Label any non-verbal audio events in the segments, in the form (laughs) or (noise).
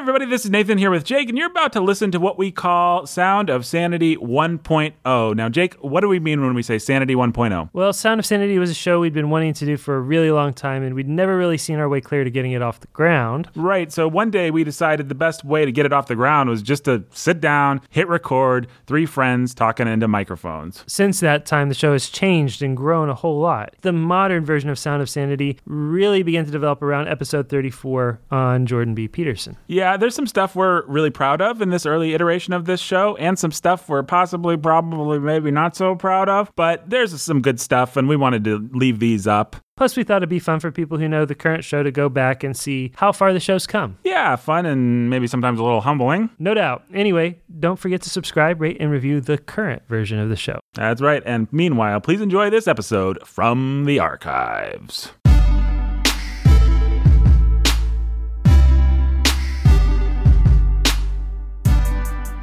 everybody, this is Nathan here with Jake, and you're about to listen to what we call Sound of Sanity 1.0. Now, Jake, what do we mean when we say Sanity 1.0? Well, Sound of Sanity was a show we'd been wanting to do for a really long time, and we'd never really seen our way clear to getting it off the ground. Right, so one day we decided the best way to get it off the ground was just to sit down, hit record, three friends talking into microphones. Since that time, the show has changed and grown a whole lot. The modern version of Sound of Sanity really began to develop around episode 34 on Jordan B. Peterson. Yeah, there's some stuff we're really proud of in this early iteration of this show, and some stuff we're possibly, probably, maybe not so proud of, but there's some good stuff, and we wanted to leave these up. Plus, we thought it'd be fun for people who know the current show to go back and see how far the show's come. Yeah, fun and maybe sometimes a little humbling. No doubt. Anyway, don't forget to subscribe, rate, and review the current version of the show. That's right, and meanwhile, please enjoy this episode from the archives.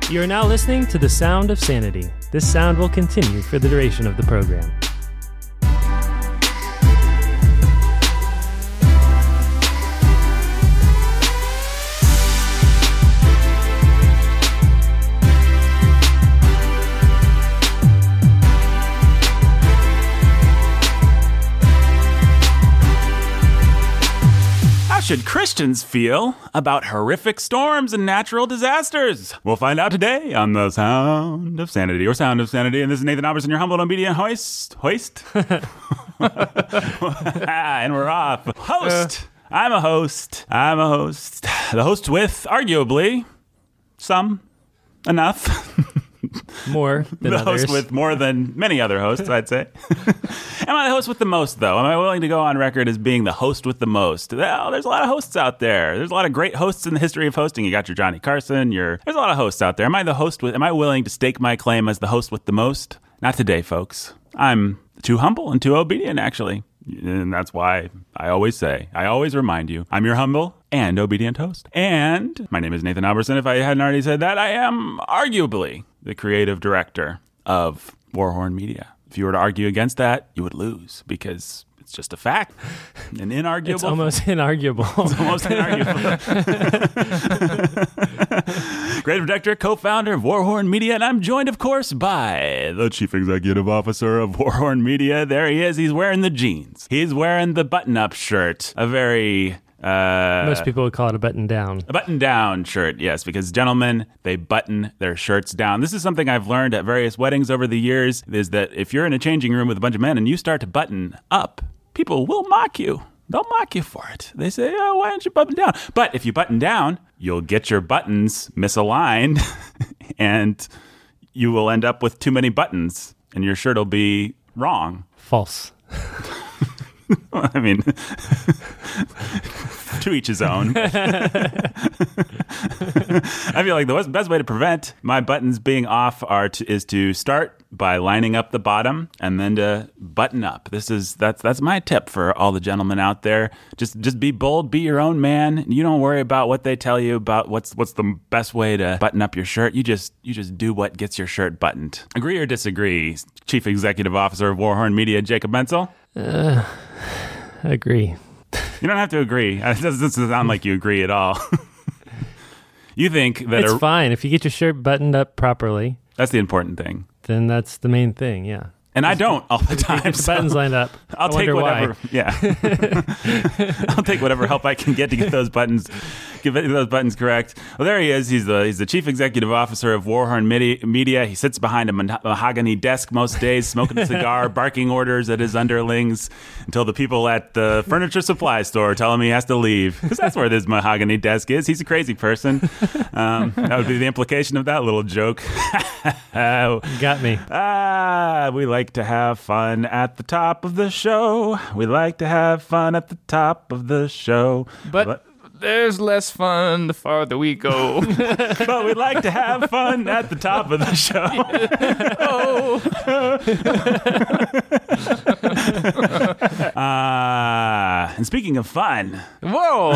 You are now listening to The Sound of Sanity. This sound will continue for the duration of the program. Should Christians feel about horrific storms and natural disasters? We'll find out today on the Sound of Sanity or Sound of Sanity. And this is Nathan Alberson, your humble and obedient hoist. Hoist? (laughs) (laughs) and we're off. Host. I'm a host. I'm a host. The host with, arguably, some, enough. (laughs) (laughs) More (laughs) than the others. host with more than many other hosts, I'd say. (laughs) Am I the host with the most, though? Am I willing to go on record as being the host with the most? Well, there's a lot of hosts out there. There's a lot of great hosts in the history of hosting. You got your Johnny Carson. Your there's a lot of hosts out there. Am I the host with? Am I willing to stake my claim as the host with the most? Not today, folks. I'm too humble and too obedient, actually. And that's why I always say, I always remind you, I'm your humble and obedient host. And my name is Nathan Alberson. If I hadn't already said that, I am arguably the creative director of Warhorn Media. If you were to argue against that, you would lose because it's just a fact. (laughs) An inarguable It's almost inarguable. (laughs) almost inarguable. (laughs) Creative director, co-founder of Warhorn Media, and I'm joined, of course, by the chief executive officer of Warhorn Media. There he is. He's wearing the jeans. He's wearing the button-up shirt. A very uh, Most people would call it a button down. a button down shirt, yes, because gentlemen, they button their shirts down. This is something I've learned at various weddings over the years is that if you're in a changing room with a bunch of men and you start to button up, people will mock you. They'll mock you for it. They say, oh, why don't you button down? But if you button down, you'll get your buttons misaligned (laughs) and you will end up with too many buttons and your shirt will be wrong. False. (laughs) (laughs) I mean, (laughs) to each his own. (laughs) I feel like the best- best way to prevent my buttons being off are to, is to start by lining up the bottom and then to button up. This is that's that's my tip for all the gentlemen out there. Just just be bold, be your own man. You don't worry about what they tell you about what's what's the best way to button up your shirt. You just you just do what gets your shirt buttoned. Agree or disagree? Chief Executive Officer of Warhorn Media, Jacob Mentzel. Uh, Agree. You don't have to agree. (laughs) It doesn't sound like you agree at all. (laughs) you think that It's a, fine. If you get your shirt buttoned up properly, that's the important thing. then that's the main thing. Yeah. And I don't all the (laughs) time. The so buttons lined up. (laughs) I'll I take wonder whatever. Why. Yeah, (laughs) I'll take whatever help I can get to get those buttons, get those buttons correct. Well, there he is. He's the he's the chief executive officer of Warhorn Medi- Media. He sits behind a mahogany desk most days, smoking a cigar, barking orders at his underlings until the people at the furniture supply store tell him he has to leave because that's where this mahogany desk is. He's a crazy person. Um, that would be the implication of that little joke. Got me. Ah, we like to have fun at the top of the show. We like to have fun at the top of the show. But there's less fun the farther we go. (laughs) but we like to have fun at the top of the show. oh, (laughs) Ah, And speaking of fun, Whoa!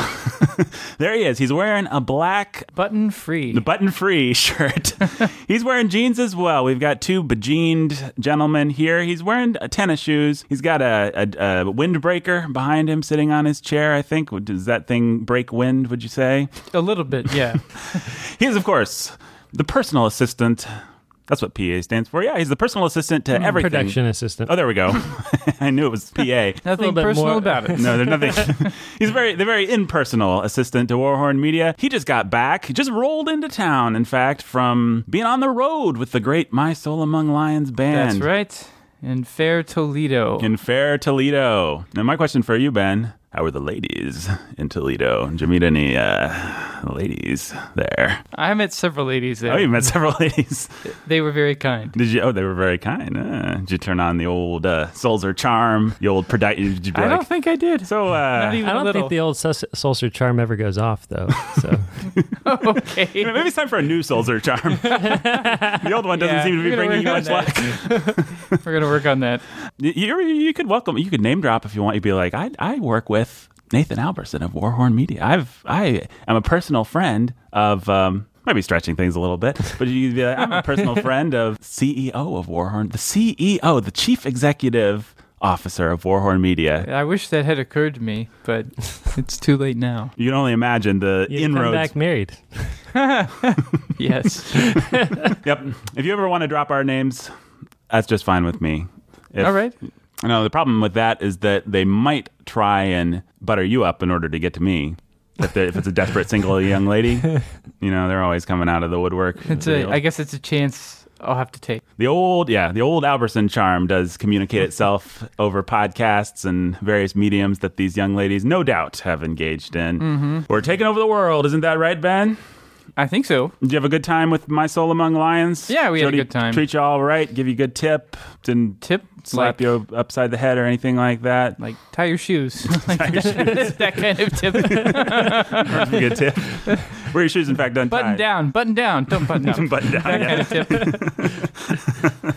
(laughs) there he is. He's wearing a black Button free. the button free shirt. He's wearing jeans as well. We've got two bejeaned gentlemen here. He's wearing uh, tennis shoes. He's got a, a, a windbreaker behind him sitting on his chair, I think. Does that thing break wind, would you say? A little bit, yeah. (laughs) He is, of course, the personal assistant. That's what PA stands for. Yeah, he's the personal assistant to mm, everything. Production assistant. Oh, there we go. (laughs) (laughs) I knew it was PA. Nothing personal more- about it. No, there's nothing. He's very the very impersonal assistant to Warhorn Media. He just got back. He just rolled into town, in fact, from being on the road with the great My Soul Among Lions band. That's right. In fair Toledo. In fair Toledo. Now, my question for you, Ben: How were the ladies in Toledo? Did you meet any uh, ladies there? I met several ladies there. Oh, you met several (laughs) ladies. They were very kind. Did you? Oh, they were very kind. Uh, did you turn on the old uh, Sulzer charm? The old Perdite? Did you be I like, don't think I did. so? Uh, Not even I a don't little. think the old sus- Sulzer charm ever goes off, though. So (laughs) okay. (laughs) Maybe it's time for a new Sulzer charm. the old one doesn't Yeah, seem to be bringing you much luck. We're gonna work on that. You, you you could welcome. You could name drop if you want. You'd be like, I I work with Nathan Alberson of Warhorn Media. I've I am a personal friend of. Um, might be stretching things a little bit, but you'd be like, I'm a personal (laughs) friend of CEO of Warhorn, the CEO, the chief executive officer of Warhorn Media. I wish that had occurred to me, but (laughs) it's too late now. You can only imagine the you come inroads. back married. (laughs) Yes. Yep. If you ever want to drop our names, that's just fine with me. If- All right. No, the problem with that is that they might try and butter you up in order to get to me. If, they- if it's a desperate single young lady, you know, they're always coming out of the woodwork. It's a. I guess it's a chance I'll have to take. the old, yeah, the old Alberson charm does communicate itself over podcasts and various mediums that these young ladies, no doubt, have engaged in. Mm-hmm. We're taking over the world, isn't that right, Ben? I think so. Did you have a good time with My Soul Among Lions? Yeah, we had a good time. Treat you all right, give you a good tip, didn't Tip. slap like, you upside the head or anything like that. Like tie your shoes. (laughs) like (laughs) that kind of tip. (laughs) a good tip. Were your shoes, in fact, untied? button down. Button down. Don't button down. Button down. that yeah. kind of tip.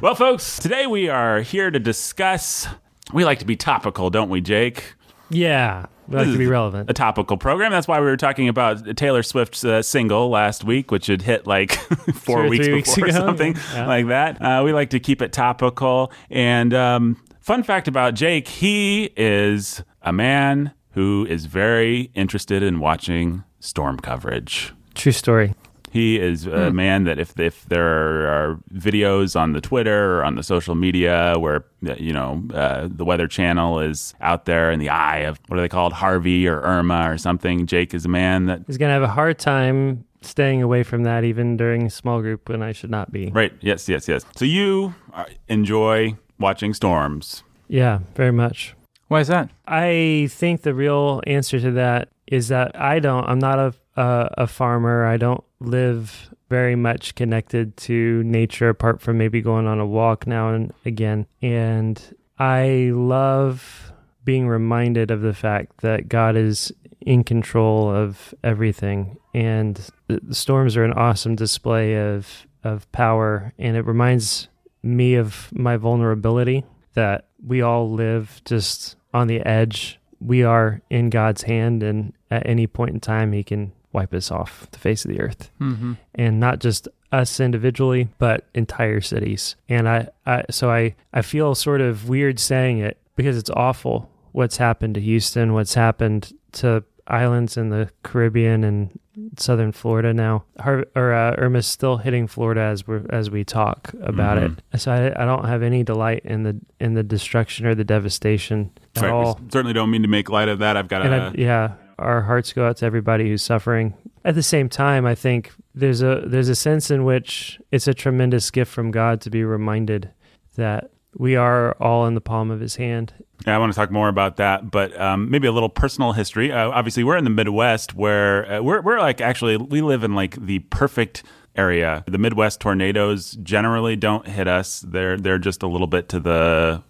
Well, folks, today we are here to discuss. We like to be topical, don't we, Jake? Yeah, we like This to be relevant. A topical program. That's why we were talking about Taylor Swift's uh, single last week, which had hit like (laughs) four Two weeks before weeks or ago, something yeah. like that. Uh, we like to keep it topical. And um, fun fact about Jake, he is a man who is very interested in watching storm coverage. True story. He is a man that if if there are videos on the Twitter or on the social media where you know uh, the Weather Channel is out there in the eye of what are they called Harvey or Irma or something, Jake is a man that is gonna have a hard time staying away from that, even during a small group when I should not be. right. Yes, yes, yes. So you uh, enjoy watching storms. Yeah, very much. Why is that? I think the real answer to that is that I don't. I'm not a a, a farmer. I don't live very much connected to nature apart from maybe going on a walk now and again. And I love being reminded of the fact that God is in control of everything and the storms are an awesome display of of power and it reminds me of my vulnerability that we all live just on the edge. We are in God's hand, and at any point in time, He can wipe us off the face of the earth. Mm-hmm. And not just us individually, but entire cities. And I, I so I, I feel sort of weird saying it because it's awful what's happened to Houston, what's happened to islands in the Caribbean and southern Florida now. Har- or uh, Irma's still hitting Florida as we as we talk about Mhm. it. So I, I don't have any delight in the in the destruction or the devastation at Right, we all. certainly don't mean to make light of that. I've got And a I, yeah, our hearts go out to everybody who's suffering. At the same time, I think there's a there's a sense in which it's a tremendous gift from God to be reminded that we are all in the palm of His hand. Yeah, I want to talk more about that, but um, maybe a little personal history. Uh, obviously, we're in the Midwest, where uh, we're we're like actually we live in like the perfect area. The Midwest tornadoes generally don't hit us. They're they're just a little bit to the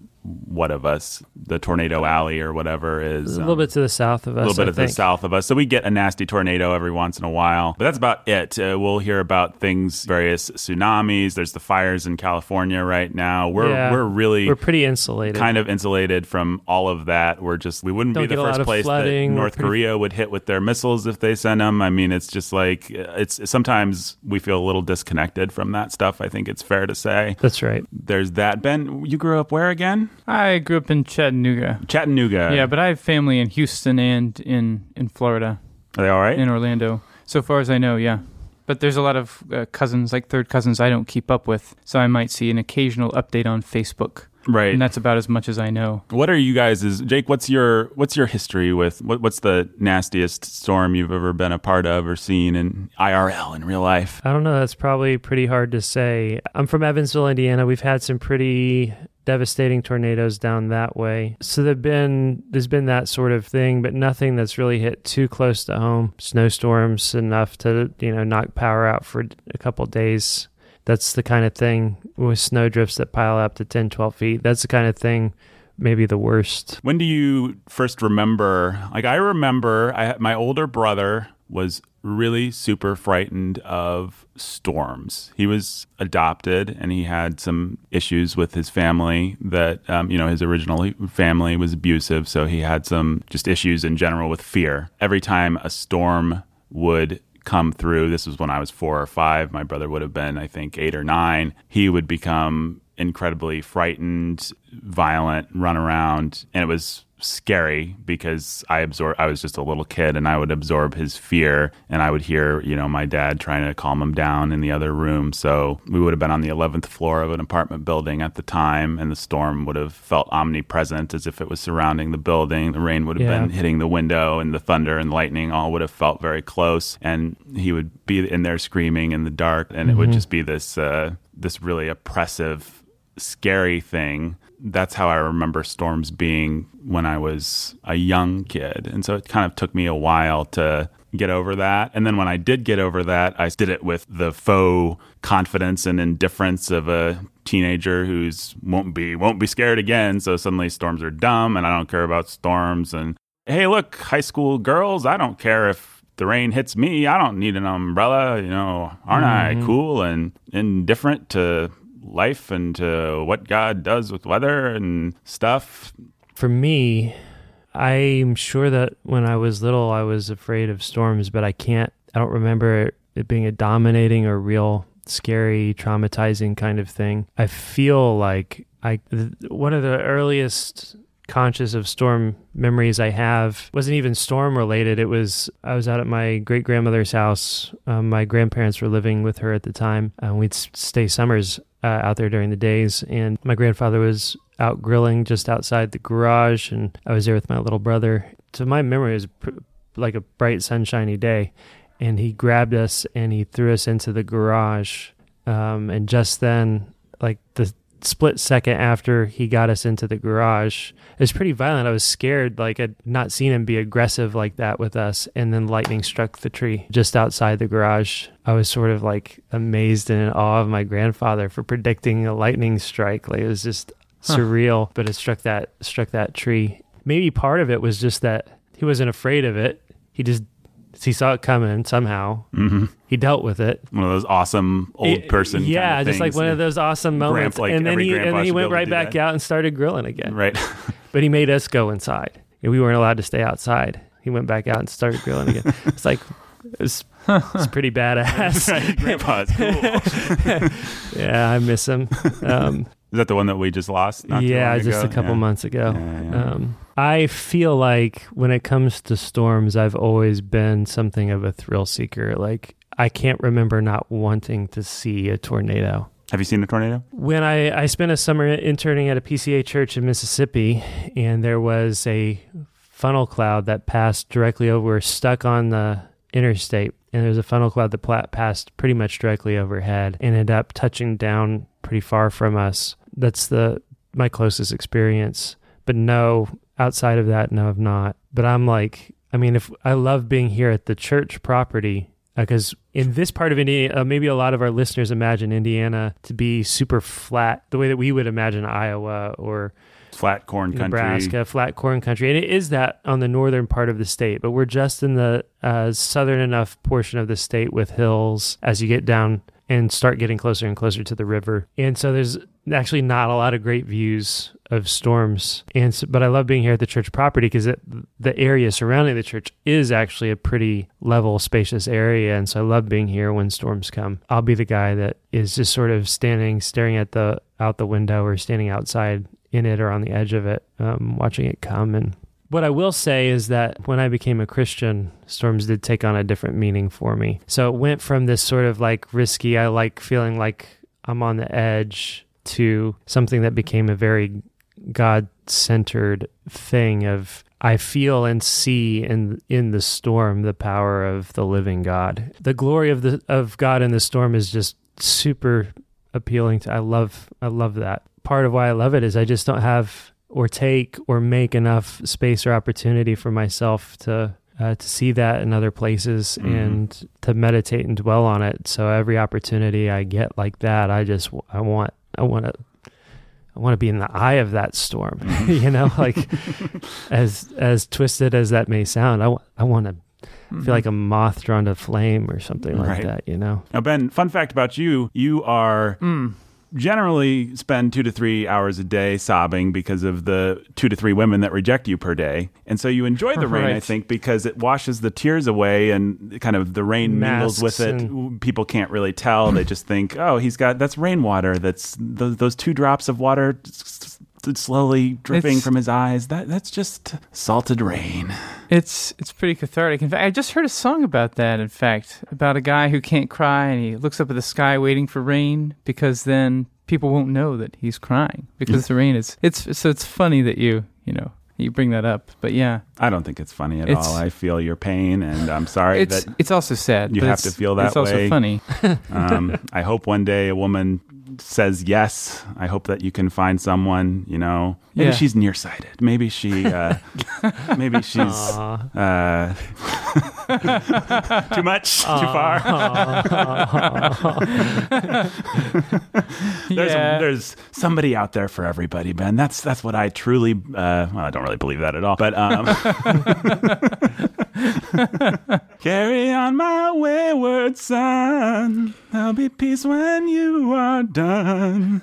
what of us? The Tornado Alley or whatever is a little um, bit to the south of us. a little bit I of the south of us. So we get a nasty tornado every once in a while. But that's about it. Uh, we'll hear about things, various tsunamis. There's the fires in California right now. We're Yeah. we're really We're pretty insulated. kind of insulated from all of that. We're just we wouldn't Don't be the get a lot first place flooding. that North pretty- Korea would hit with their missiles if they send them. I mean, it's just like uh, it's sometimes we feel a little disconnected from that stuff. I think it's fair to say. That's right. There's that. Ben, you grew up where again? I grew up in Chattanooga. Chattanooga. Yeah, but I have family in Houston and in in Florida, are they all right? in Orlando. So far as I know, yeah. But there's a lot of uh, cousins, like third cousins, I don't keep up with. So I might see an occasional update on Facebook, right. and that's about as much as I know. What are you guys? Is Jake? What's your what's your history with what, what's the nastiest storm you've ever been a part of or seen in IRL in real life? I don't know. That's probably pretty hard to say. I'm from Evansville, Indiana. We've had some pretty devastating tornadoes down that way. So there've been there's been that sort of thing, but nothing that's really hit too close to home. Snowstorms enough to, you know, knock power out for a couple days. That's the kind of thing with snow drifts that pile up to 10, 12 feet. That's the kind of thing maybe the worst. When do you first remember? Like I remember, I my older brother was really super frightened of storms. He was adopted and he had some issues with his family that um, you know his original family was abusive, so he had some just issues in general with fear. Every time a storm would come through, this was when I was 4 or 5, my brother would have been I think 8 or 9, he would become incredibly frightened, violent, run around, and it was scary because I absorb I was just a little kid and I would absorb his fear and I would hear, you know, my dad trying to calm him down in the other room. So we would have been on the 11th floor of an apartment building at the time and the storm would have felt omnipresent as if it was surrounding the building. The rain would have Yeah. been hitting the window and the thunder and lightning all would have felt very close and he would be in there screaming in the dark and it would just be this uh this really oppressive scary thing. That's how I remember storms being when I was a young kid. And so it kind of took me a while to get over that. And then when I did get over that, I did it with the faux confidence and indifference of a teenager who's won't be won't be scared again. So suddenly storms are dumb and I don't care about storms and hey, look, high school girls, I don't care if the rain hits me. I don't need an umbrella, you know. Aren't I mm-hmm. cool and indifferent to life and to what God does with weather and stuff? For me, I'm sure that when I was little, I was afraid of storms, but I can't, I don't remember it being a dominating or real scary, traumatizing kind of thing. I feel like I, th- one of the earliest conscious of storm memories I have wasn't even storm related. It was I was out at my great grandmother's house. Um, my grandparents were living with her at the time, and we'd stay summers uh, out there during the days. And my grandfather was out grilling just outside the garage, and I was there with my little brother. So my memory is pr- like a bright, sunshiny day, and he grabbed us and he threw us into the garage. Um, and just then, like the split second after he got us into the garage, it was pretty violent. I was scared, like I'd not seen him be aggressive like that with us. And then lightning struck the tree just outside the garage. I was sort of like amazed and in awe of my grandfather for predicting a lightning strike. Like it was just surreal, but it struck that struck that tree. Maybe part of it was just that he wasn't afraid of it. He just he saw it coming somehow. hmm He dealt with it. One of those awesome old It- person. kind Yeah, of just like one of those awesome moments. like and then he and then he went right back that. out and started grilling again. Right. (laughs) But he made us go inside. And we weren't allowed to stay outside. He went back out and started grilling again. (laughs) it's like it's it's pretty (laughs) badass. right. Grandpa cool. yeah, I miss him. Um, Is that the one that we just lost? Yeah, just a couple Yeah. months ago. Yeah, yeah. Um, I feel like when it comes to storms, I've always been something of a thrill seeker. Like I can't remember not wanting to see a tornado. Have you seen a tornado? When I, I spent a summer interning at a PCA church in Mississippi, and there was a funnel cloud that passed directly over, stuck on the interstate, and there was a funnel cloud that passed pretty much directly overhead, and ended up touching down pretty far from us. That's the my closest experience. But no, outside of that, no, I've not. But I'm like, I mean, if I love being here at the church property because in this part of Indiana, uh, maybe a lot of our listeners imagine Indiana to be super flat, the way that we would imagine Iowa or Flat corn country. Nebraska, flat corn country, and it is that on the northern part of the state. But we're just in the uh, southern enough portion of the state with hills as you get down and start getting closer and closer to the river. And so there's actually not a lot of great views of storms. And so, but I love being here at the church property because the area surrounding the church is actually a pretty level, spacious area. And so I love being here when storms come. I'll be the guy that is just sort of standing, staring at the out the window or standing outside in it or on the edge of it, um, watching it come and what I will say is that when I became a Christian, storms did take on a different meaning for me. So it went from this sort of like risky, I like feeling like I'm on the edge, to something that became a very God centered thing of I feel and see in in the storm the power of the living God. The glory of the of God in the storm is just super appealing to I love I love that. Part of why I love it is I just don't have or take or make enough space or opportunity for myself to uh, to see that in other places mm-hmm. and to meditate and dwell on it. So every opportunity I get like that, I just I want I want to I want to be in the eye of that storm. (laughs) Mm-hmm. you know, like as as twisted as that may sound, I I want to mm-hmm. feel like a moth drawn to flame or something like right. that. You know. Now, Ben, fun fact about you: you are. Mm generally spend two to three hours a day sobbing because of the two to three women that reject you per day. And so you enjoy the rain. I think, because it washes the tears away and kind of the rain Masks mingles with it. And... People can't really tell. they just think, oh, he's got that's rainwater. That's th- those two drops of water slowly dripping it's, from his eyes. That that's just salted rain. It's it's pretty cathartic. In fact, I just heard a song about that. In fact, about a guy who can't cry and he looks up at the sky waiting for rain because then people won't know that he's crying because the rain is. It's so it's funny that you you know you bring that up. But yeah, I don't think it's funny at it's, all. I feel your pain, and I'm sorry it's, that it's also sad. You have to feel that it's way. It's also funny. (laughs) um, I hope one day a woman says yes. I hope that you can find someone, you know, maybe yeah. she's nearsighted. Maybe she, uh, (laughs) maybe she's uh, (laughs) too much, Aww. too far. (laughs) there's, yeah. there's somebody out there for everybody, Ben. That's, that's what I truly, uh, well, I don't really believe that at all, but, um, (laughs) carry on my wayward son. There'll be peace when you are done.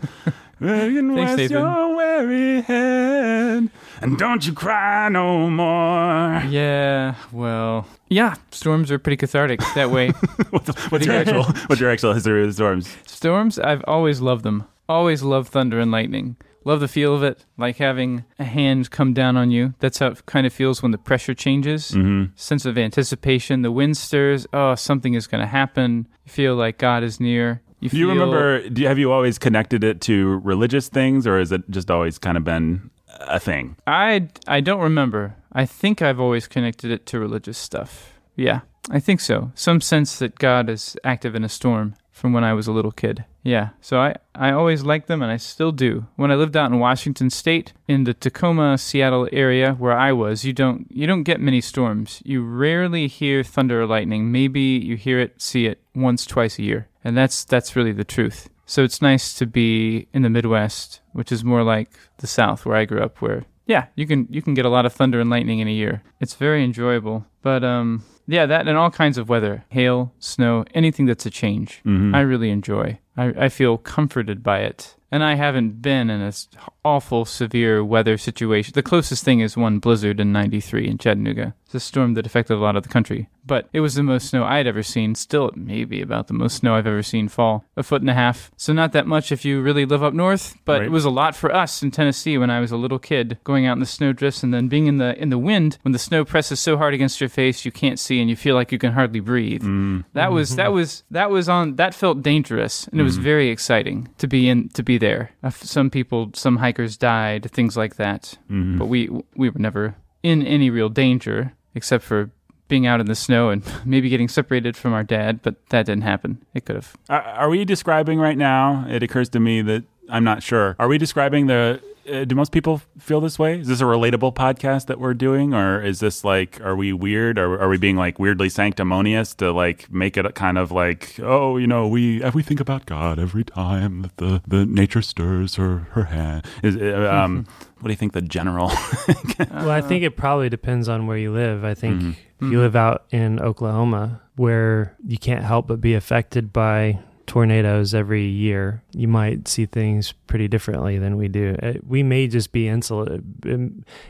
You can rest your weary head. And don't you cry no more. Yeah, well, yeah, storms are pretty cathartic that way. (laughs) what's, what's your actual what's your actual history with storms? Storms, I've always loved them. Always loved thunder and lightning. Love the feel of it, like having a hand come down on you. That's how it kind of feels when the pressure changes. Mm-hmm. Sense of anticipation. The wind stirs. Oh, something is going to happen. You feel like God is near. You do you remember? Do you, have you always connected it to religious things, or has it just always kind of been a thing? I I don't remember. I think I've always connected it to religious stuff. Yeah, I think so. Some sense that God is active in a storm from when I was a little kid. Yeah, so I, I always liked them and I still do. When I lived out in Washington State, in the Tacoma, Seattle area where I was, you don't you don't get many storms. You rarely hear thunder or lightning. Maybe you hear it, see it once, twice a year. And that's that's really the truth. So it's nice to be in the Midwest, which is more like the South where I grew up where yeah, you can you can get a lot of thunder and lightning in a year. It's very enjoyable. But um yeah, that and all kinds of weather hail, snow, anything that's a change. Mm-hmm. I really enjoy. I, I feel comforted by it. And I haven't been in this awful, severe weather situation. The closest thing is one blizzard in 93 in Chattanooga. It's a storm that affected a lot of the country but it was the most snow I'd ever seen. Still, maybe about the most snow I've ever seen fall. A foot and a half. So, not that much if you really live up north, but right. it was a lot for us in Tennessee when I was a little kid, going out in the snowdrifts and then being in the in the wind when the snow presses so hard against your face you can't see and you feel like you can hardly breathe. Mm. That was that was that was on that felt dangerous and it was mm. very exciting to be in to be there. Uh, some people, some hikers died, things like that. Mm. But we we were never in any real danger except for being out in the snow and (laughs) maybe getting separated from our dad, but that didn't happen. It could have. Are we describing right now? It occurs to me that I'm not sure. Are we describing the uh, do most people feel this way? Is this a relatable podcast that we're doing, or is this like, are we weird? Or are we being like weirdly sanctimonious to like make it kind of like, oh, you know, we we think about God every time that the the nature stirs her her hand. Is uh, um, what do you think the general? (laughs) well, I think it probably depends on where you live. I think Mhm. if you live out in Oklahoma, where you can't help but be affected by tornadoes every year, you might see things pretty differently than we do. Uh, We may just be insulated.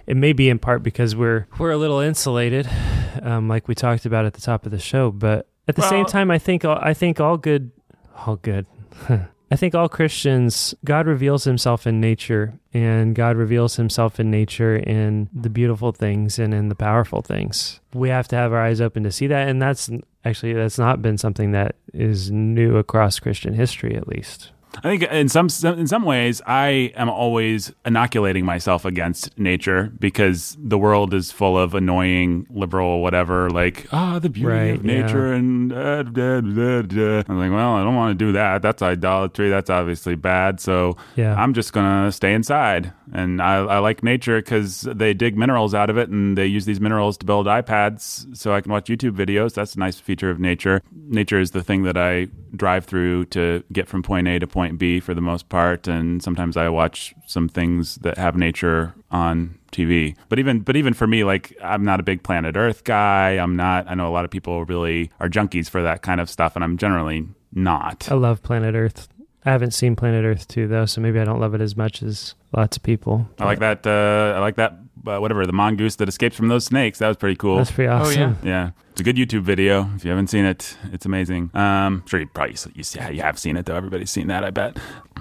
It may be in part because we're we're a little insulated, um, like we talked about at the top of the show. But at the same time, I think I think all good, all good. (laughs) I think all Christians, God reveals himself in nature, and God reveals himself in nature in the beautiful things and in the powerful things. We have to have our eyes open to see that. And that's actually, that's not been something that is new across Christian history, at least. I think in some in some ways I am always inoculating myself against nature because the world is full of annoying liberal whatever like ah the beauty Right, of nature and uh, da, da, da. I'm like well I don't want to do that. That's idolatry. That's obviously bad. So Yeah. I'm just gonna stay inside. And I, I like nature because they dig minerals out of it and they use these minerals to build iPads so I can watch YouTube videos. That's a nice feature of nature. Nature is the thing that I drive through to get from point A to point B for the most part, and sometimes I watch some things that have nature on TV. But even but even for me, like I'm not a big planet Earth guy. I'm not. I know a lot of people really are junkies for that kind of stuff, and I'm generally not. I love Planet Earth. I haven't seen Planet Earth 2, though, so maybe I don't love it as much as lots of people. I like that. Uh, I like that. Uh, whatever the mongoose that escapes from those snakes. That was pretty cool. That's pretty awesome. Oh, yeah. Yeah, it's a good YouTube video. If you haven't seen it, it's amazing. Um, sure, you probably you, see, you have seen it though. Everybody's seen that, I bet.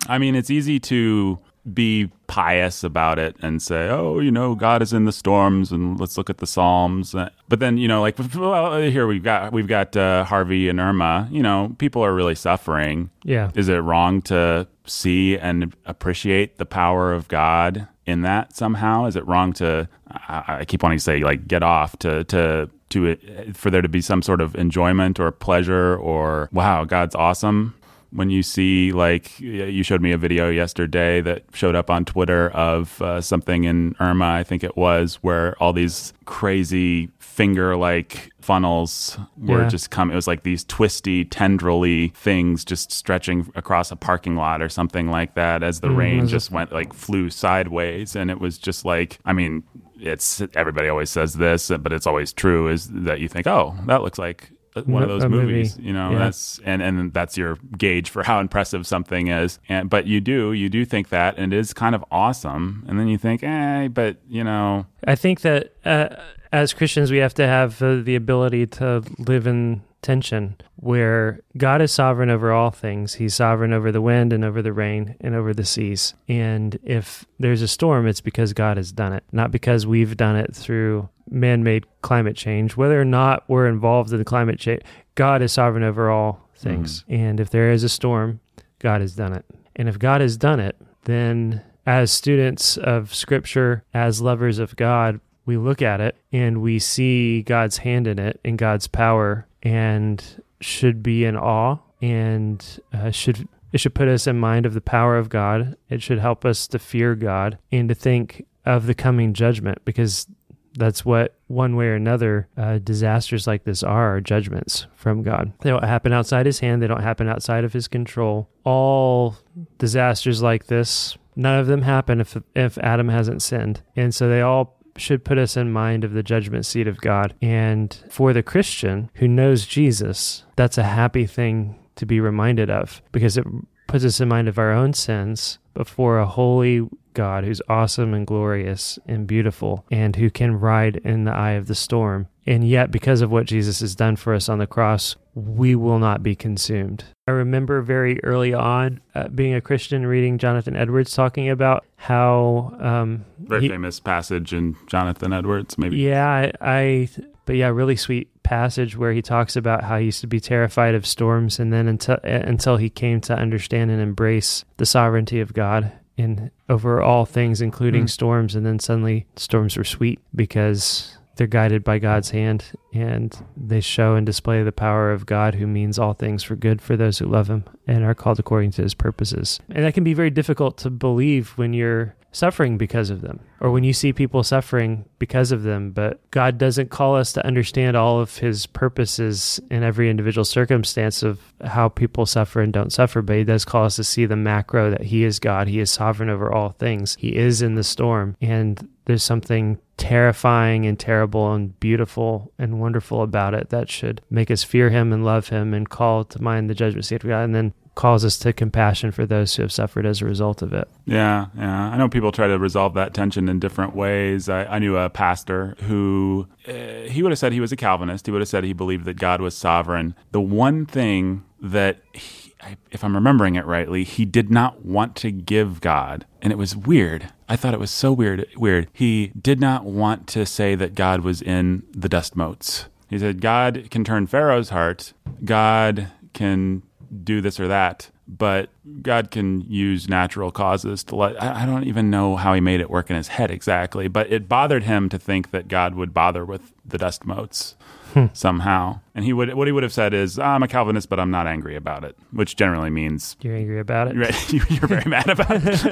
I mean, it's easy to be pious about it and say, "Oh, you know, God is in the storms, and let's look at the Psalms." Uh, But then, you know, like (laughs) well, here we've got we've got uh, Harvey and Irma. You know, people are really suffering. Yeah. Is it wrong to see and appreciate the power of God in that somehow? Is it wrong to? I, I keep wanting to say like get off to to to for there to be some sort of enjoyment or pleasure or wow, God's awesome. When you see like you showed me a video yesterday that showed up on Twitter of uh, something in Irma, I think it was, where all these crazy finger like funnels were Yeah. just come. It was like these twisty, tendrily things just stretching across a parking lot or something like that as the Mm, rain it- just went like flew sideways. And it was just like, I mean, it's everybody always says this, but it's always true is that you think, oh, that looks like one of those a movie. movies, you know, Yeah. that's and and that's your gauge for how impressive something is. And but you do you do think that, and it is kind of awesome. And then you think, eh, but you know, I think that uh, as Christians, we have to have uh, the ability to live in tension where God is sovereign over all things. He's sovereign over the wind and over the rain and over the seas. And if there's a storm, it's because God has done it, not because we've done it through man made climate change. Whether or not we're involved in the climate change, God is sovereign over all things. And if there is a storm, God has done it. And if God has done it, then as students of Scripture, as lovers of God, we look at it and we see God's hand in it and God's power and should be in awe and uh, should it should put us in mind of the power of God. It should help us to fear God and to think of the coming judgment because that's what one way or another uh, disasters like this are, judgments from god. They don't happen outside his hand. They don't happen outside of his control. All disasters like this none of them happen if if adam hasn't sinned. And so they all should put us in mind of the judgment seat of god. And for the christian who knows jesus that's a happy thing to be reminded of because it puts us in mind of our own sins before a holy God who's awesome and glorious and beautiful and who can ride in the eye of the storm. And yet, because of what Jesus has done for us on the cross, we will not be consumed. I remember very early on uh, being a Christian reading Jonathan Edwards talking about how. Um, very he- famous passage in Jonathan Edwards, maybe. yeah, I, I, but yeah, really sweet passage where he talks about how he used to be terrified of storms, and then until until he came to understand and embrace the sovereignty of God in over all things, including Mm. storms, and then suddenly storms were sweet because they're guided by God's hand, and they show and display the power of God, who means all things for good for those who love Him and are called according to His purposes. And that can be very difficult to believe when you're suffering because of them, or when you see people suffering because of them. But God doesn't call us to understand all of His purposes in every individual circumstance of how people suffer and don't suffer, but He does call us to see the macro that He is God, He is sovereign over all things, He is in the storm, and there's something terrifying and terrible and beautiful and wonderful about it that should make us fear him and love him and call to mind the judgment seat of God. And then calls us to compassion for those who have suffered as a result of it. Yeah, yeah. I know people try to resolve that tension in different ways. I, I knew a pastor who uh, he would have said he was a Calvinist. He would have said he believed that God was sovereign. The one thing that he, if I'm remembering it rightly, he did not want to give God, and it was weird. I thought it was so weird. Weird. He did not want to say that God was in the dust motes. He said God can turn Pharaoh's heart. God can do this or that, but God can use natural causes to let. I don't even know how he made it work in his head exactly, but it bothered him to think that God would bother with the dust motes hmm. somehow. And he would what he would have said is, "I'm a Calvinist, but I'm not angry about it," which generally means you're angry about it. Right, (laughs) you're very mad about it.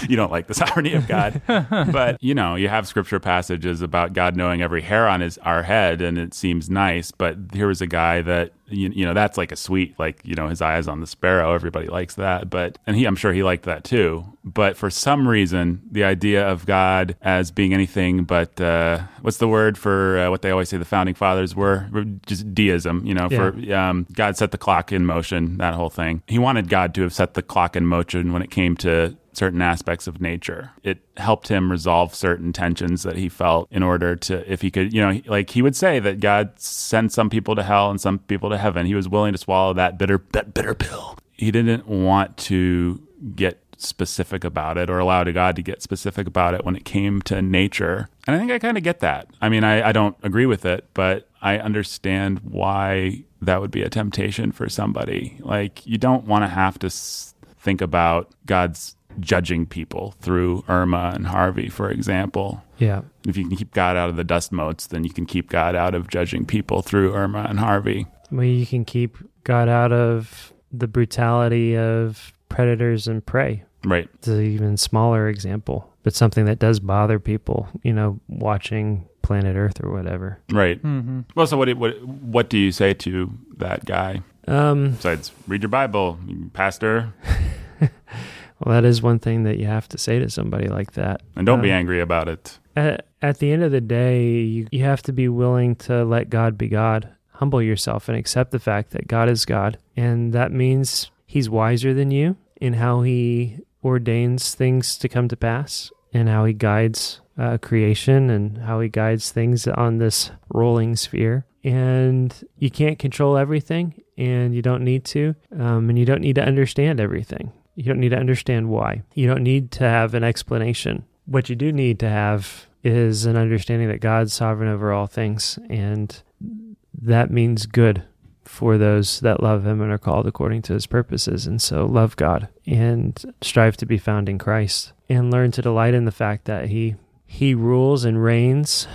(laughs) you don't like the sovereignty of God, (laughs) but you know you have scripture passages about God knowing every hair on his our head, and it seems nice. But here was a guy that you, you know that's like a sweet like you know his eyes on the sparrow. Everybody likes that, but and he I'm sure he liked that too. But for some reason, the idea of God as being anything but uh, what's the word for uh, what they always say the founding fathers were just deism, you know, yeah. for um, God set the clock in motion, that whole thing. He wanted God to have set the clock in motion when it came to certain aspects of nature. It helped him resolve certain tensions that he felt in order to, if he could, you know, like he would say that God sent some people to hell and some people to heaven. He was willing to swallow that bitter, that bitter pill. He didn't want to get specific about it or allow to God to get specific about it when it came to nature. And I think I kind of get that. I mean, I, I don't agree with it, but I understand why that would be a temptation for somebody. Like, you don't want to have to s- think about God's judging people through Irma and Harvey, for example. Yeah. If you can keep God out of the dust motes, then you can keep God out of judging people through Irma and Harvey. Well, you can keep God out of the brutality of predators and prey. Right. It's an even smaller example, but something that does bother people, you know, watching planet Earth or whatever. Right. Mm-hmm. Well, so what, what what do you say to that guy? Um, Besides, read your Bible, pastor. (laughs) well, that is one thing that you have to say to somebody like that. And don't um, be angry about it. At, at the end of the day, you, you have to be willing to let God be God. Humble yourself and accept the fact that God is God. And that means He's wiser than you in how He ordains things to come to pass and how he guides uh, creation and how he guides things on this rolling sphere. And you can't control everything, and you don't need to, um, and you don't need to understand everything. You don't need to understand why. You don't need to have an explanation. What you do need to have is an understanding that God's sovereign over all things, and that means good for those that love him and are called according to his purposes. And so love God and strive to be found in Christ and learn to delight in the fact that he he rules and reigns.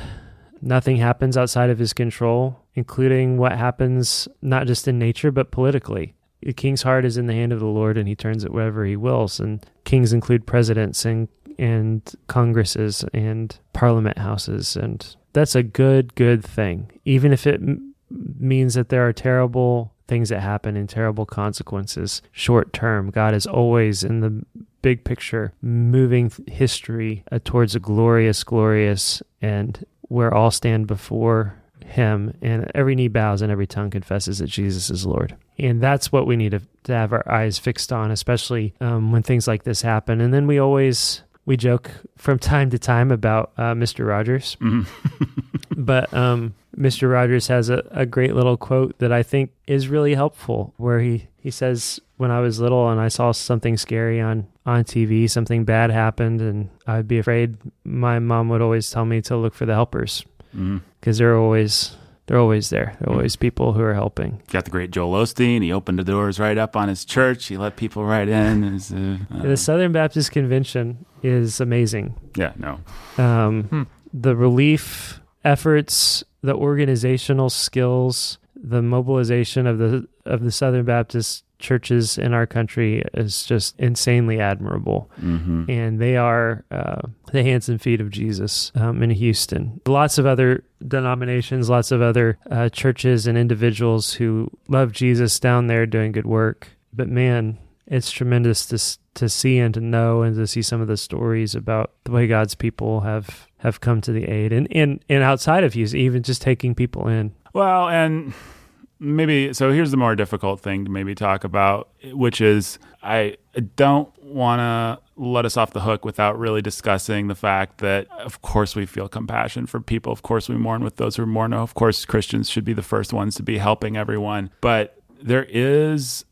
Nothing happens outside of his control, including what happens not just in nature but politically. The king's heart is in the hand of the Lord and he turns it wherever he wills. And kings include presidents and and congresses and parliament houses and that's a good good thing even if it means that there are terrible things that happen and terrible consequences short term. God is always in the big picture moving history uh, towards a glorious, glorious, and where all stand before him and every knee bows and every tongue confesses that Jesus is Lord. And that's what we need to, to have our eyes fixed on, especially um, when things like this happen. And then we always we joke from time to time about uh, Mr. Rogers, mm-hmm. (laughs) but um, Mr. Rogers has a, a great little quote that I think is really helpful, where he he says, "When I was little and I saw something scary on on TV, something bad happened, and I'd be afraid. My mom would always tell me to look for the helpers because mm-hmm. they're always." They're always there. There are always people who are helping. You Got the great Joel Osteen. He opened the doors right up on his church. He let people right in. (laughs) Uh, uh, the Southern Baptist Convention is amazing. Yeah, no. Um, hmm. The relief efforts, the organizational skills, the mobilization of the of the Southern Baptist churches in our country is just insanely admirable. Mm-hmm. And they are uh, the hands and feet of Jesus um, in Houston. Lots of other denominations, lots of other uh, churches and individuals who love Jesus down there doing good work. But man, it's tremendous to to see and to know and to see some of the stories about the way God's people have have come to the aid and and, and outside of Houston, even just taking people in. Well, and maybe so here's the more difficult thing to maybe talk about, which is I don't want to let us off the hook without really discussing the fact that, of course, we feel compassion for people. Of course, we mourn with those who mourn. Of course, Christians should be the first ones to be helping everyone. But there is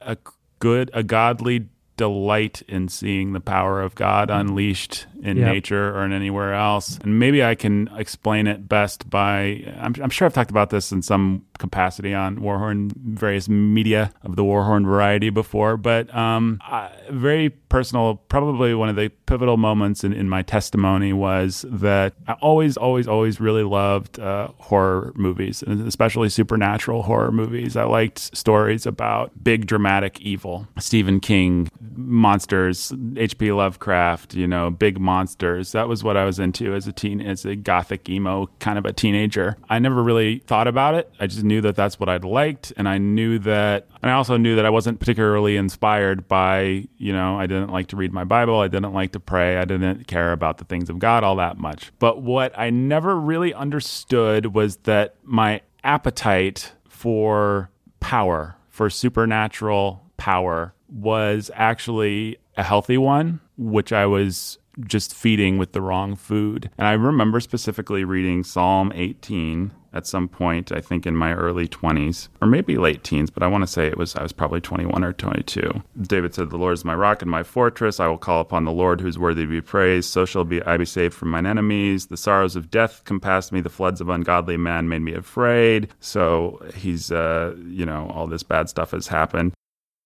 a good, a godly delight in seeing the power of God unleashed in Yep. nature or in anywhere else. And maybe I can explain it best by I'm, I'm sure I've talked about this in some capacity on Warhorn, various media of the Warhorn variety before, but um, I, very personal, probably one of the pivotal moments in, in my testimony was that I always, always, always really loved uh, horror movies, and especially supernatural horror movies. I liked stories about big dramatic evil, Stephen King monsters, H.P. Lovecraft, you know, big monsters. That was what I was into as a teen, as a gothic emo kind of a teenager. I never really thought about it. I just knew that that's what I'd liked, and I knew that, and I also knew that I wasn't particularly inspired by, you know, I didn't like to read my Bible, I didn't like to pray, I didn't care about the things of God all that much. But what I never really understood was that my appetite for power, for supernatural power, was actually a healthy one, which I was just feeding with the wrong food. And I remember specifically reading Psalm 18 at some point, I think in my early 20s, or maybe late teens, but I want to say it was I was probably 21 or 22. David said, "The Lord is my rock and my fortress; I will call upon the Lord, who is worthy to be praised. So shall be I be saved from mine enemies. The sorrows of death compassed me; the floods of ungodly men made me afraid." So he's, uh, you know, all this bad stuff has happened.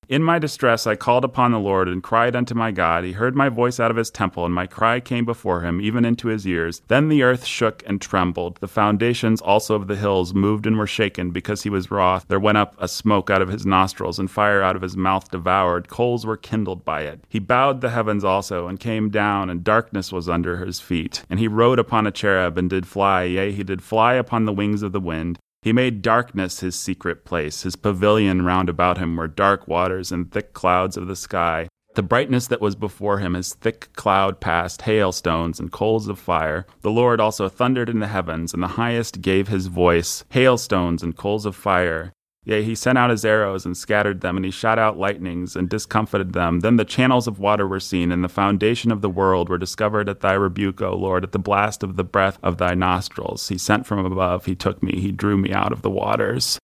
In my distress, I called upon the Lord and cried unto my God. He heard my voice out of his temple, and my cry came before him, even into his ears. Then the earth shook and trembled. The foundations also of the hills moved and were shaken, because he was wroth. There went up a smoke out of his nostrils, and fire out of his mouth devoured. Coals were kindled by it. He bowed the heavens also, and came down, and darkness was under his feet. And he rode upon a cherub, and did fly, yea, he did fly upon the wings of the wind. He made darkness his secret place. His pavilion round about him were dark waters and thick clouds of the sky. The brightness that was before him as thick cloud passed, hailstones and coals of fire. The Lord also thundered in the heavens, and the highest gave his voice, hailstones and coals of fire. Yea, he sent out his arrows and scattered them, and he shot out lightnings and discomfited them. Then the channels of water were seen, and the foundation of the world were discovered at thy rebuke, O Lord, at the blast of the breath of thy nostrils. He sent from above, he took me, he drew me out of the waters.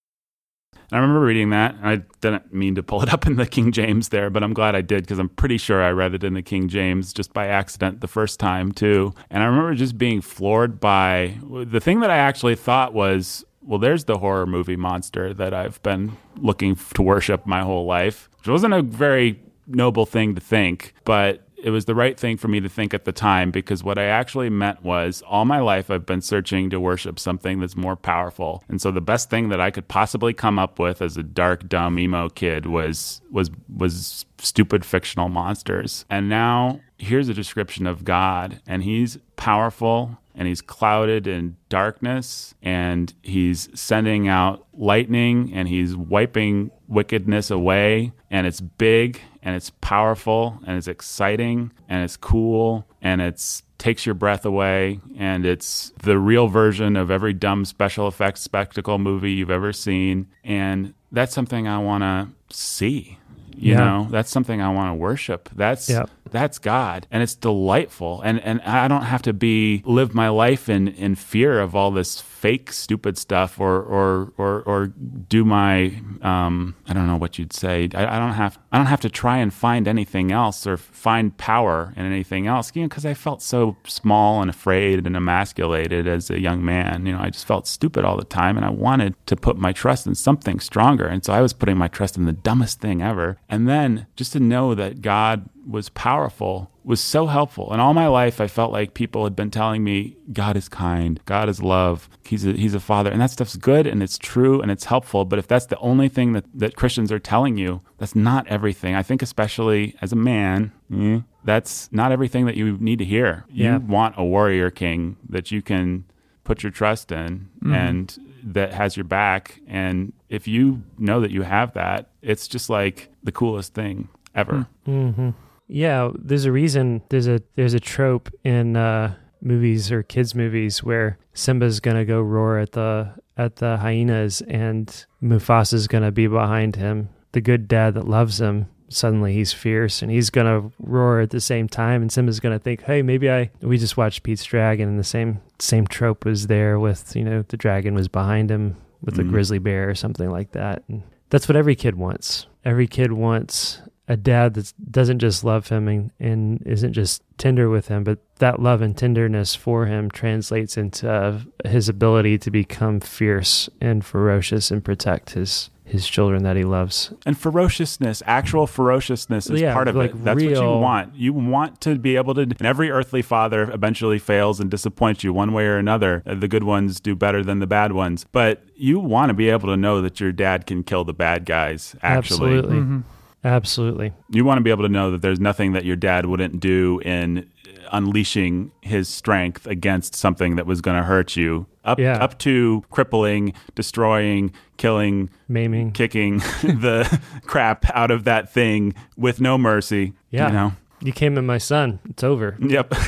And I remember reading that. I didn't mean to pull it (laughs) up in the King James there, but I'm glad I did because I'm pretty sure I read it in the King James just by accident the first time too. And I remember just being floored by the thing that I actually thought was, well, there's the horror movie monster that I've been looking to worship my whole life, which wasn't a very noble thing to think, but it was the right thing for me to think at the time because what I actually meant was all my life I've been searching to worship something that's more powerful. And so the best thing that I could possibly come up with as a dark, dumb emo kid was was was stupid fictional monsters. And now here's a description of God and he's powerful and he's clouded in darkness and he's sending out lightning and he's wiping wickedness away and it's big and it's powerful and it's exciting and it's cool and it's takes your breath away and it's the real version of every dumb special effects spectacle movie you've ever seen and that's something I want to see you Yeah. know that's something I want to worship that's Yep. That's God and it's delightful. And and I don't have to be live my life in in fear of all this fake stupid stuff or or or or do my um I don't know what you'd say. I, I don't have I don't have to try and find anything else or find power in anything else you know because I felt so small and afraid and emasculated as a young man you know I just felt stupid all the time and I wanted to put my trust in something stronger. And so I was putting my trust in the dumbest thing ever. And then just to know that God was powerful was so helpful. And all my life, I felt like people had been telling me, God is kind, God is love, He's a, he's a father. And that stuff's good and it's true and it's helpful. But if that's the only thing that, that Christians are telling you, that's not everything. I think, especially as a man, eh, that's not everything that you need to hear. Yeah. You want a warrior king that you can put your trust in and that has your back. And if you know that you have that, it's just like the coolest thing ever. hmm Yeah, there's a reason. There's a there's a trope in uh, movies or kids movies where Simba's gonna go roar at the at the hyenas, and Mufasa's gonna be behind him. The good dad that loves him. Suddenly he's fierce and he's gonna roar at the same time, and Simba's gonna think, "Hey, maybe I." We just watched Pete's Dragon, and the same same trope was there with you know the dragon was behind him with a Mhm. grizzly bear or something like that. And that's what every kid wants. Every kid wants a dad that doesn't just love him and, and isn't just tender with him, but that love and tenderness for him translates into uh, his ability to become fierce and ferocious and protect his his children that he loves. And ferociousness, actual ferociousness is Yeah, part of like it. That's what you want. You want to be able to, and every earthly father eventually fails and disappoints you one way or another. Uh, The good ones do better than the bad ones. But you want to be able to know that your dad can kill the bad guys, actually. Absolutely. Mhm. Absolutely. You want to be able to know that there's nothing that your dad wouldn't do in unleashing his strength against something that was going to hurt you. Up, Yeah. up to crippling, destroying, killing, Maiming. kicking (laughs) the crap out of that thing with no mercy. Yeah. You know? You came in my son. It's over. (laughs) Yep. (laughs)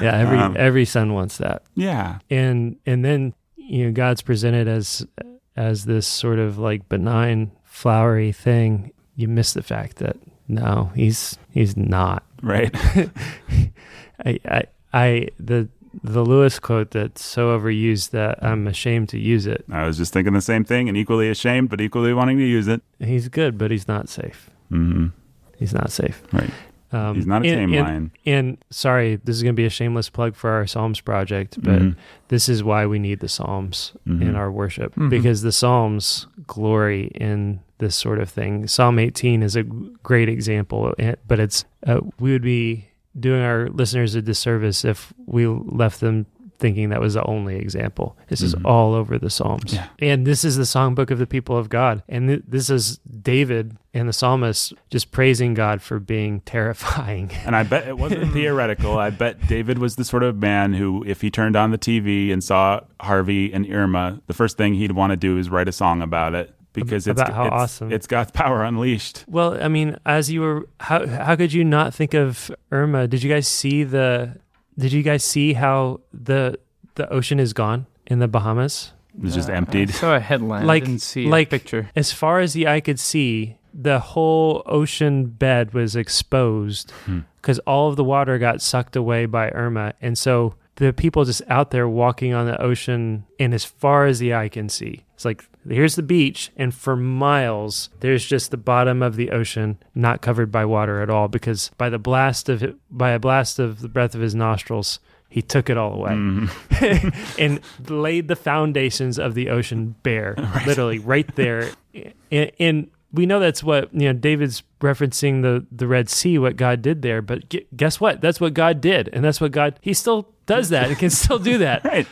Yeah, every Um, every son wants that. yeah. and and then you know god's presented as as this sort of like benign flowery thing you miss the fact that no he's he's not (laughs) Right. (laughs) i i, I the the lewis quote that's so overused that i'm ashamed to use it I was just thinking the same thing and equally ashamed, but equally wanting to use it. he's good but he's not safe hmm he's not safe Right. Um, He's not a and- tame and- lion. and sorry this is going to be a shameless plug for our psalms project but Mhm. this is why we need the psalms Mhm. in our worship Mhm. because the psalms glory in this sort of thing psalm 18 is a great example eh, but it's uh, we would be doing our listeners a disservice if we left them thinking that was the only example this is Mhm. all over the psalms Yeah. and this is the songbook of the people of god and th- this is david and the psalmist just praising god for being (laughs) terrifying And I bet it wasn't (laughs) theoretical. I bet David was the sort of man who, if he turned on the TV and saw Harvey and Irma, the first thing he'd want to do is write a song about it because it's, About how it's, awesome. it's God's power unleashed. Well, I mean, as you were, how how could you not think of Irma? Did you guys see the? Did you guys see how the the ocean is gone in the Bahamas? It was just Uh, emptied. I saw a headline. Like- I didn't see like- a picture. As far as the eye could see, the whole ocean bed was exposed Hmm. because all of the water got sucked away by Irma, and so the people just out there walking on the ocean, and as far as the eye can see, it's like here's the beach, and for miles there's just the bottom of the ocean, not covered by water at all, because by the blast of it, by a blast of the breath of his nostrils. He took it all away Mhm. (laughs) (laughs) and laid the foundations of the ocean bare, (laughs) literally right there. And, and we know that's what you know. David's referencing the the Red Sea, what God did there. But gu- guess what? That's what God did, and that's what God. He still does that and can still do that. Right.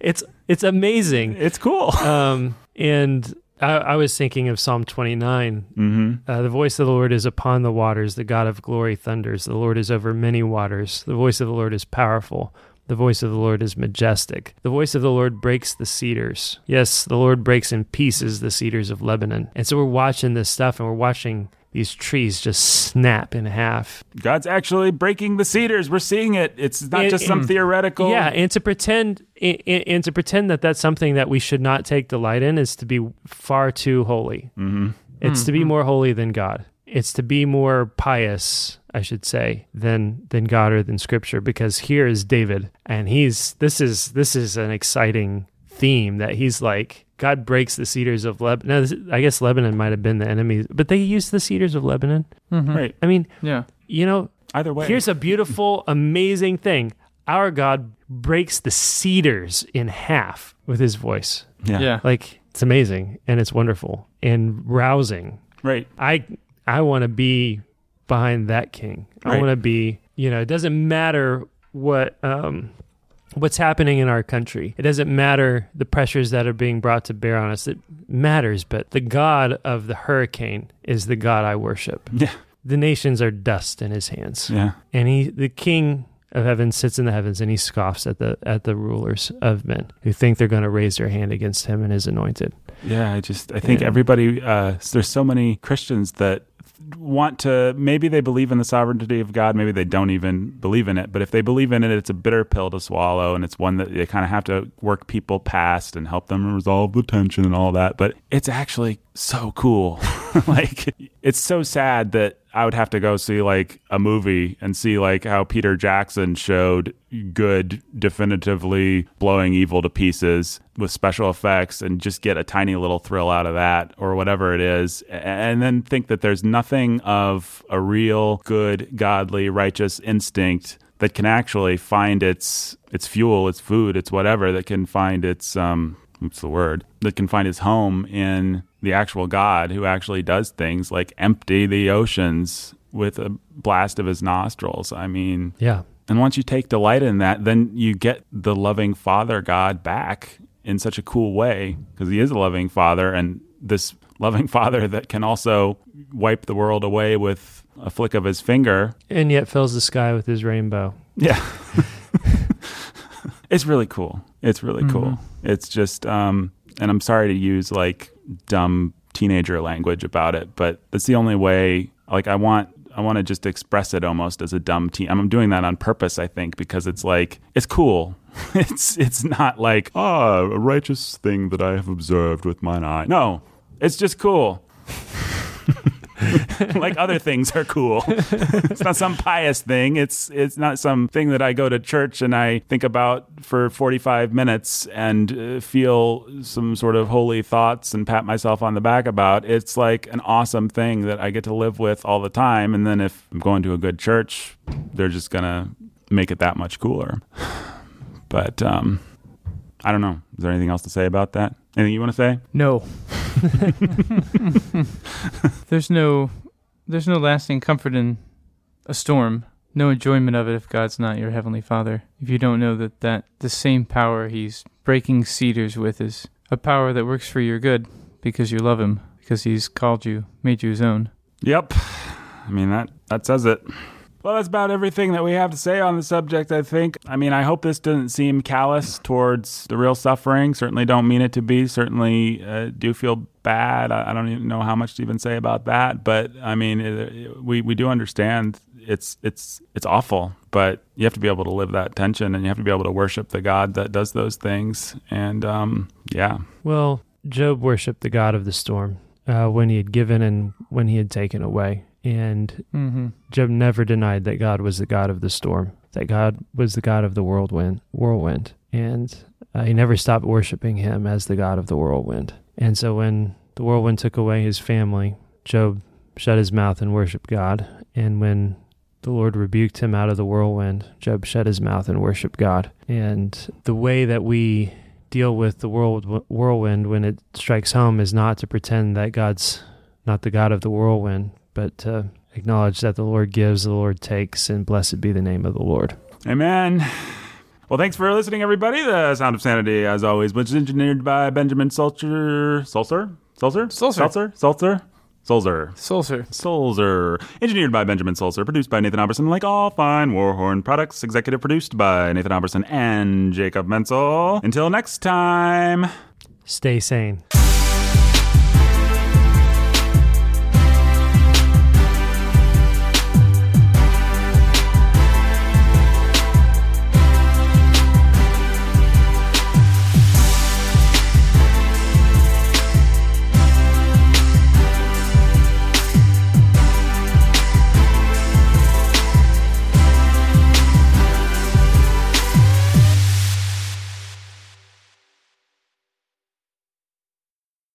It's it's amazing. It's cool. Um, and I, I was thinking of Psalm twenty nine. hmm Uh, the voice of the Lord is upon the waters. The God of glory thunders. The Lord is over many waters. The voice of the Lord is powerful. The voice of the Lord is majestic. The voice of the Lord breaks the cedars. Yes, the Lord breaks in pieces the cedars of Lebanon. And so we're watching this stuff and we're watching these trees just snap in half. God's actually breaking the cedars. We're seeing it. It's not And- just some and- theoretical. Yeah, and to pretend and, and to pretend that that's something that we should not take delight in is to be far too holy. hmm It's to be Mhm. more holy than God. It's to be more pious, I should say, than than God or than Scripture. Because here is David, and he's this is this is an exciting theme that he's like God breaks the cedars of Lebanon. Now, I guess Lebanon might have been the enemy, but they used the cedars of Lebanon. Mhm. Right. I mean, Yeah. you know, Either way. here's a beautiful, (laughs) amazing thing. Our God breaks the cedars in half with His voice. yeah. Yeah. Like it's amazing and it's wonderful and rousing Right. I I want to be behind that king. I want to be, you know, it doesn't matter what um what's happening in our country. It doesn't matter the pressures that are being brought to bear on us. It matters, but the God of the hurricane is the God I worship. (laughs) Yeah. The nations are dust in his hands. Yeah. And he the king of heaven sits in the heavens and he scoffs at the at the rulers of men who think they're going to raise their hand against him and his anointed. Yeah, I just I think Yeah. everybody uh, there's so many Christians that want to maybe they believe in the sovereignty of God, maybe they don't even believe in it, but if they believe in it, it's a bitter pill to swallow and it's one that they kind of have to work people past and help them resolve the tension and all that, but it's actually so cool. (laughs) like it's so sad that I would have to go see like a movie and see like how Peter Jackson showed good definitively blowing evil to pieces with special effects and just get a tiny little thrill out of that or whatever it is and then think that there's nothing of a real good godly righteous instinct that can actually find its its fuel its food its whatever that can find its um what's the word that can find its home in the actual god who actually does things like empty the oceans with a blast of his nostrils i mean Yeah. and once you take delight in that, then you get the loving Father God back in such a cool way because He is a loving Father, and this loving (laughs) Father that can also wipe the world away with a flick of His finger. And yet fills the sky with his rainbow. Yeah. (laughs) it's really cool. It's really cool. Mhm. It's just, um, and I'm sorry to use like dumb teenager language about it, but that's the only way. Like, I want, I want to just express it almost as a dumb teen. I'm doing that on purpose, I think, because it's like it's cool. (laughs) it's it's not like ah a righteous thing that I have observed with mine eye. No, it's just cool. (laughs) like other things are cool. (laughs) it's not some pious thing. It's it's not some thing that I go to church and I think about for 45 minutes and uh, feel some sort of holy thoughts and pat myself on the back about. It's like an awesome thing that I get to live with all the time and then if I'm going to a good church, they're just going to make it that much cooler. (sighs) But um I don't know. Is there anything else to say about that? Anything you want to say? No. (laughs) (laughs) there's no there's no lasting comfort in a storm. No enjoyment of it if God's not your heavenly Father. If you don't know that that the same power he's breaking cedars with is a power that works for your good because you love him, because he's called you, made you his own. Yep. I mean that that says it. Well, that's about everything that we have to say on the subject, I think. I mean, I hope this doesn't seem callous towards the real suffering. Certainly don't mean it to be. Certainly uh, do feel bad. I, I don't even know how much to even say about that, but I mean, it, it- we we do understand it's it's it's awful, but you have to be able to live that tension and you have to be able to worship the God that does those things. And um yeah. Well, Job worshiped the God of the storm uh, when he had given and when he had taken away. And Mm-hmm. Job never denied that God was the God of the storm, that God was the God of the whirlwind, whirlwind. And uh, he never stopped worshiping him as the God of the whirlwind. And so when the whirlwind took away his family, Job shut his mouth and worshiped God. And when the Lord rebuked him out of the whirlwind, Job shut his mouth and worshiped God. And the way that we deal with the world whirlwind when it strikes home is not to pretend that God's not the God of the whirlwind, but to acknowledge that the Lord gives, the Lord takes, and blessed be the name of the Lord. Amen. Well, thanks for listening, everybody. The Sound of Sanity, as always, was engineered by Benjamin Sulzer. Sulzer? Sulzer? Sulzer. Sulzer? Sulzer? Sulzer. Sulzer. Sulzer. Engineered by Benjamin Sulzer. Produced by Nathan Alberson. Like all fine Warhorn products. Executive produced by Nathan Alberson and Jacob Mentzel. Until next time. Stay sane.